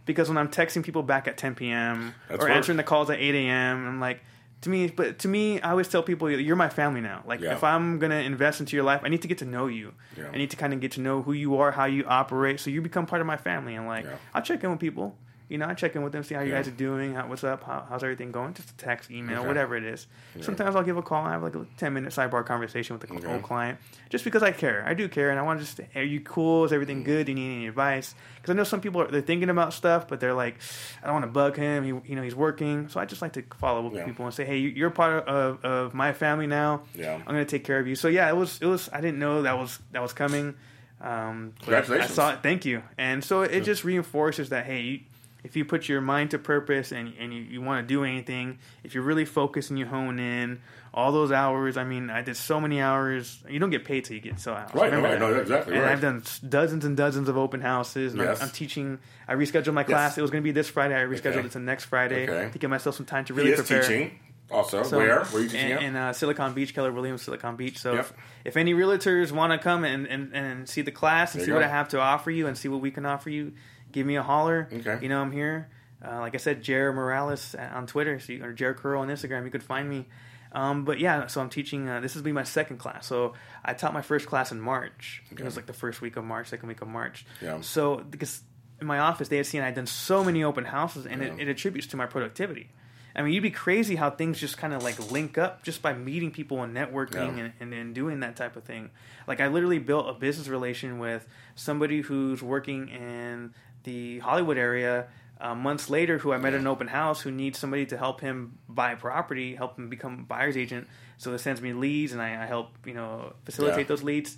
Because when I'm texting people back at 10 p.m. That's or work. answering the calls at 8 a.m., I'm like, to me, but to me, I always tell people, you're my family now. Like, Yeah. if I'm gonna invest into your life, I need to get to know you. Yeah. I need to kind of get to know who you are, how you operate, so you become part of my family. And like. I'll check in with people. You know, I check in with them, see how you Yeah. guys are doing, how, what's up, how, how's everything going. Just a text, email, Okay. whatever it is. Sometimes I'll give a call and have like a ten minute sidebar conversation with the Okay. whole client, just because I care. I do care, and I want to just, are you cool? Is Mm. everything good? Do you need any advice? Because I know some people are they're thinking about stuff, but they're like, I don't want to bug him. He, you know, he's working, so I just like to follow up with people and say, hey, you- you're part of, of my family now. Yeah. I'm gonna take care of you. So yeah, it was it was. I didn't know that was that was coming. Um, Congratulations. I saw it. Thank you. And so it just reinforces that hey, you, if you put your mind to purpose and and you, you want to do anything, if you're really focused and you hone in all those hours. I mean, I did so many hours. You don't get paid till you get so hours. Right, Remember right, that. no, exactly, And right. I've done dozens and dozens of open houses. And I'm- Yes. I'm, teaching. I rescheduled my class. It was going to be this Friday. I rescheduled Okay. it to next Friday Okay. to give myself some time to He really is prepare. teaching also. So- Where? Where are you teaching in, in uh, Silicon Beach, Keller Williams, Silicon Beach. So Yep. if, if any realtors want to come and, and, and see the class and There see what. I have to offer you and see what we can offer you, give me a holler. Okay. You know I'm here. Uh, like I said, Jared Morales on Twitter, so you, or Jared Curl on Instagram. You could find me. Um, but yeah, so I'm teaching. Uh, this will be my second class. So I taught my first class in March. It was like the first week of March, second week of March. Yeah. So because in my office they had seen I'd done so many open houses, and Yeah. it, it attributes to my productivity. I mean, you'd be crazy how things just kind of like link up just by meeting people and networking Yeah. and, and, and doing that type of thing. Like, I literally built a business relation with somebody who's working in the Hollywood area uh, months later, who I met at an open house, who needs somebody to help him buy property, help him become a buyer's agent. So it sends me leads, and I, I help you know facilitate Yeah. those leads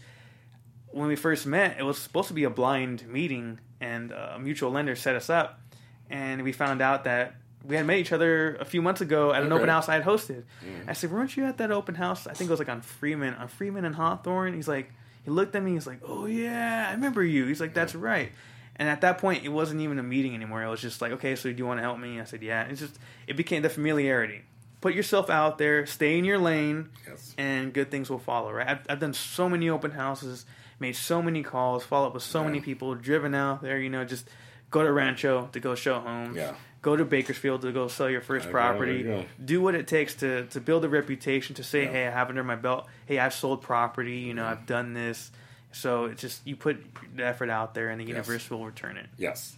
when we first met, it was supposed to be a blind meeting, and a mutual lender set us up, and we found out that we had met each other a few months ago at an Okay. open house I had hosted. I said, "Weren't you at that open house? I think it was like on Freeman, on Freeman and Hawthorne." He's like, he looked at me. He's like, "Oh yeah, I remember you." He's like, "That's right." And at that point, it wasn't even a meeting anymore. It was just like, "Okay, so do you want to help me?" I said, "Yeah." It's just it became the familiarity. Put yourself out there, stay in your lane, Yes. and good things will follow. Right? I've, I've done so many open houses, made so many calls, followed up with so many people, driven out there. You know, just go to Rancho to go show homes. Yeah. Go to Bakersfield to go sell your first property. go. Do what it takes to to build a reputation. To say, Yeah. hey, I have under my belt. Hey, I've sold property. You know, I've done this. So it's just you put the effort out there, and the universe will return it. Yes.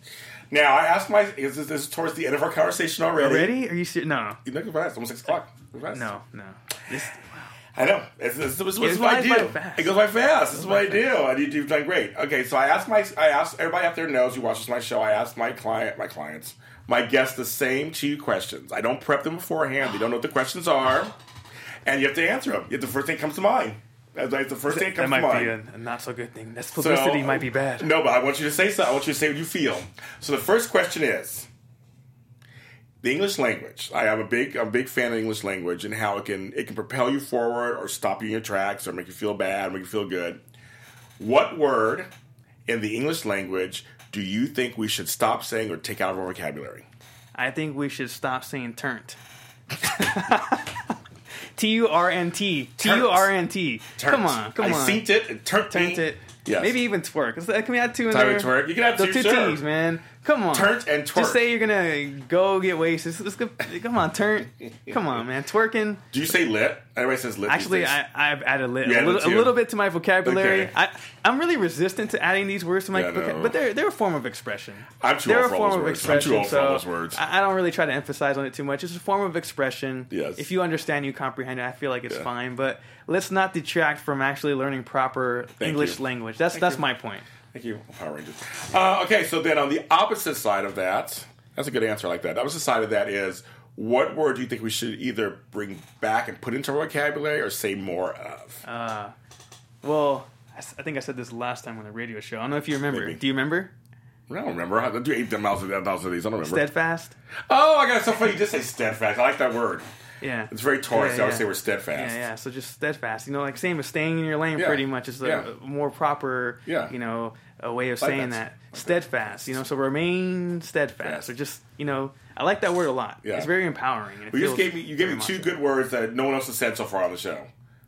Now I asked my. Is this, this is towards the end of our conversation already? Already? Are you serious? No, You look fast. Almost six o'clock. Uh, fast. no, no. This, I know. This, this, this, this It is what I do. It goes by fast. This is what I do. I do. You've done great. Okay, so I asked my, I asked everybody out there knows who watches my show. I asked my client, my clients, my guests, the same two questions. I don't prep them beforehand. They don't know what the questions are, and you have to answer them. You have- The first thing that comes to mind. That's like the first thing that That comes might to mind. be a, a not so good thing. That So- might be bad. No, but I want you to say something. I want you to say what you feel. So the first question is the English language. I am a big, I'm a big fan of English language and how it can it can propel you forward or stop you in your tracks or make you feel bad, make you feel good. What word in the English language do you think we should stop saying or take out of our vocabulary? I think we should stop saying turnt. <laughs> T U R N T. T U R N T. Come on, come on. I synced it and turned it. Yes. Maybe even twerk. Can we add two in Time there? twerk. You can add two, two sure. T's, man. Come on. Turnt and twerk. Just say you're gonna go get wasted. Let's go- Come on, turn. Come on, man. Twerking. Do you say lit? Everybody says lit. Actually. I, I've added lit, a, little, a little bit to my vocabulary. Okay. I, I'm really resistant to adding these words to my Yeah, I know. vocabulary, but they're they're a form of expression. I'm too they're old a for all form those of words. I'm too expression. old for all so those words. I, I don't really try to emphasize on it too much. It's a form of expression. Yes. If you understand, you comprehend it. I feel like it's Yeah. fine. But let's not detract from actually learning proper English you. language. That's that's you. my point. Thank you, Power Rangers. Uh, okay, so then on the opposite side of that, that's a good answer. Like that. The opposite side of that is what word do you think we should either bring back and put into our vocabulary or say more of? Uh, Well, I s- I think I said this last time on the radio show. I don't know if you remember. Maybe. Do you remember? I don't remember. I do eight thousand of these. I don't remember. Steadfast. oh, I got so funny. You just say steadfast. I like that word. Yeah. It's very Taurus. Yeah, I always yeah. say we're steadfast. Yeah, yeah. So just steadfast. You know, like same as staying in your lane. Yeah. Pretty much is a Yeah. more proper. Yeah. You know, a way of Like saying that. that. Steadfast. You know, so remain steadfast. Or just you know, I like that word a lot. Yeah. It's very empowering. Well, you just gave me you gave me two much- good words that no one else has said so far on the show.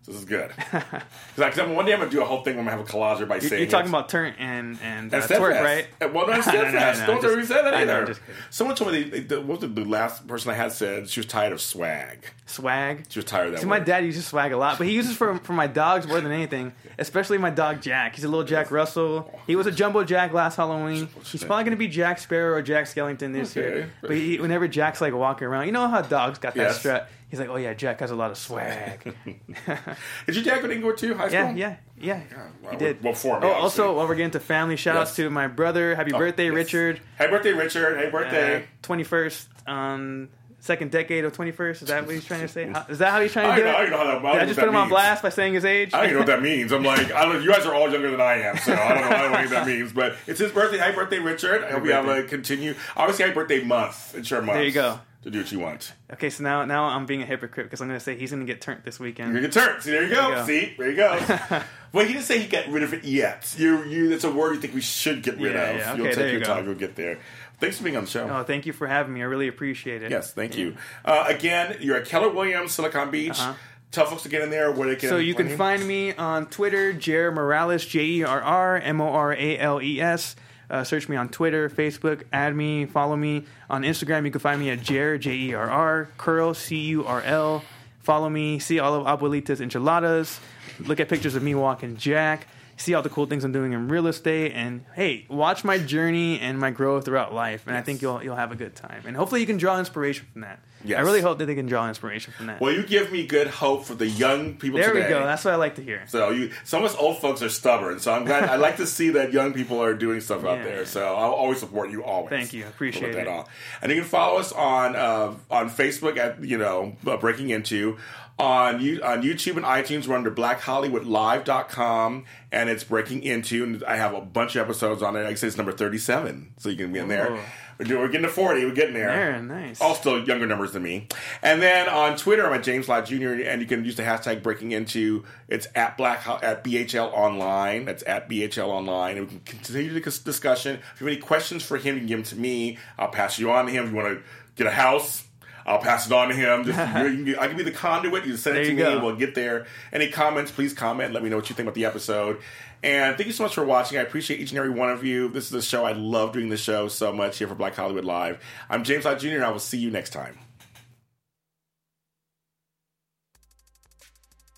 This is good. <laughs> Because one day I'm gonna do a whole thing. where I'm gonna have a collage by saying you're talking it. about turn and and uh, twerk, right? Well, not <laughs> No, no, no, steadfast. Don't ever say that I know, either. Kidding. Someone told me the, the, what was the last person I had said she was tired of swag. Swag. She was tired of that. See, my dad uses swag a lot, but he uses for for my dogs more than anything. Especially my dog Jack. He's a little Jack Russell. He was a jumbo Jack last Halloween. He's probably going to be Jack Sparrow or Jack Skellington this Okay. year. But he, whenever Jack's like walking around, you know how dogs got that Yes. strut. He's like, oh yeah, Jack has a lot of swag. <laughs> <laughs> Did you Jack go to Inglewood too? High school? yeah, yeah, yeah. well, He did. well, for me, oh, also, while we're getting to family, shout outs Yes. to my brother. Happy Oh, birthday, yes. Richard. Happy birthday, Richard. Happy birthday. Twenty first, um, second decade of twenty first. Is that what he's trying to say? <laughs> Is that how he's trying to do know, I don't know how that. I I just put him on blast by saying his age? I don't even know what that means. I'm like, I don't, you guys are all younger than I am, so I don't know, I don't know what that means. But it's his birthday. Happy birthday, Richard. I hope you have a continue. Obviously, happy birthday month. It's your month. There you go. To do what you want. Okay, so now now I'm being a hypocrite because I'm going to say he's going to get turned this weekend. You're gonna get turned. See, there you go. There you go. See, there you go. <laughs> well, he didn't say he got rid of it yet. You, you. That's a word you think we should get rid Yeah, of. yeah. You'll Okay, take there you your go. time. You'll get there. Thanks for being on the show. Oh, thank you for having me. I really appreciate it. yes, thank you. Uh, again, you're at Keller Williams, Silicon Beach. Uh-huh. Tell folks to get in there where they can. So you can find me on Twitter, Jer Morales, J E R R M O R A L E S. Uh, search me on Twitter, Facebook, add me, follow me. On Instagram, you can find me at Jer, J E R R, Curl, C U R L. Follow me, see all of Abuelita's enchiladas, look at pictures of me walking Jack, see all the cool things I'm doing in real estate, and hey, watch my journey and my growth throughout life. And I think you'll you'll have a good time. And hopefully, you can draw inspiration from that. Yes. I really hope that they can draw inspiration from that. Well, you give me good hope for the young people there today. we go. That's what I like to hear. So you, some of us old folks are stubborn. So I'm glad. I like to <laughs> see that young people are doing stuff out there. So I'll always support you always. Thank you. Appreciate that it. on. And you can follow us on uh, on Facebook at you know uh, Breaking Into. On you on YouTube and iTunes, we're under BlackHollywoodLive.com, and it's Breaking Into. And I have a bunch of episodes on it. Like I said, it's number thirty-seven, so you can be in there. Ooh. We're, getting to forty. We're getting there. There, nice. All still younger numbers than me. And then on Twitter, I'm at James Lott Jr. and you can use the hashtag breaking into it's at black at BHL online. That's at BHL online. And we can continue the discussion. If you have any questions for him, you can give them to me. I'll pass you on to him. If you want to get a house, I'll pass it on to him. Just, <laughs> you can get- I can be the conduit. You send it to me. go. We'll get there. Any comments, please comment. Let me know what you think about the episode. And thank you so much for watching. I appreciate each and every one of you. This is a show. I love doing The show so much here for Black Hollywood Live. I'm James Lott Jr., and I will see you next time.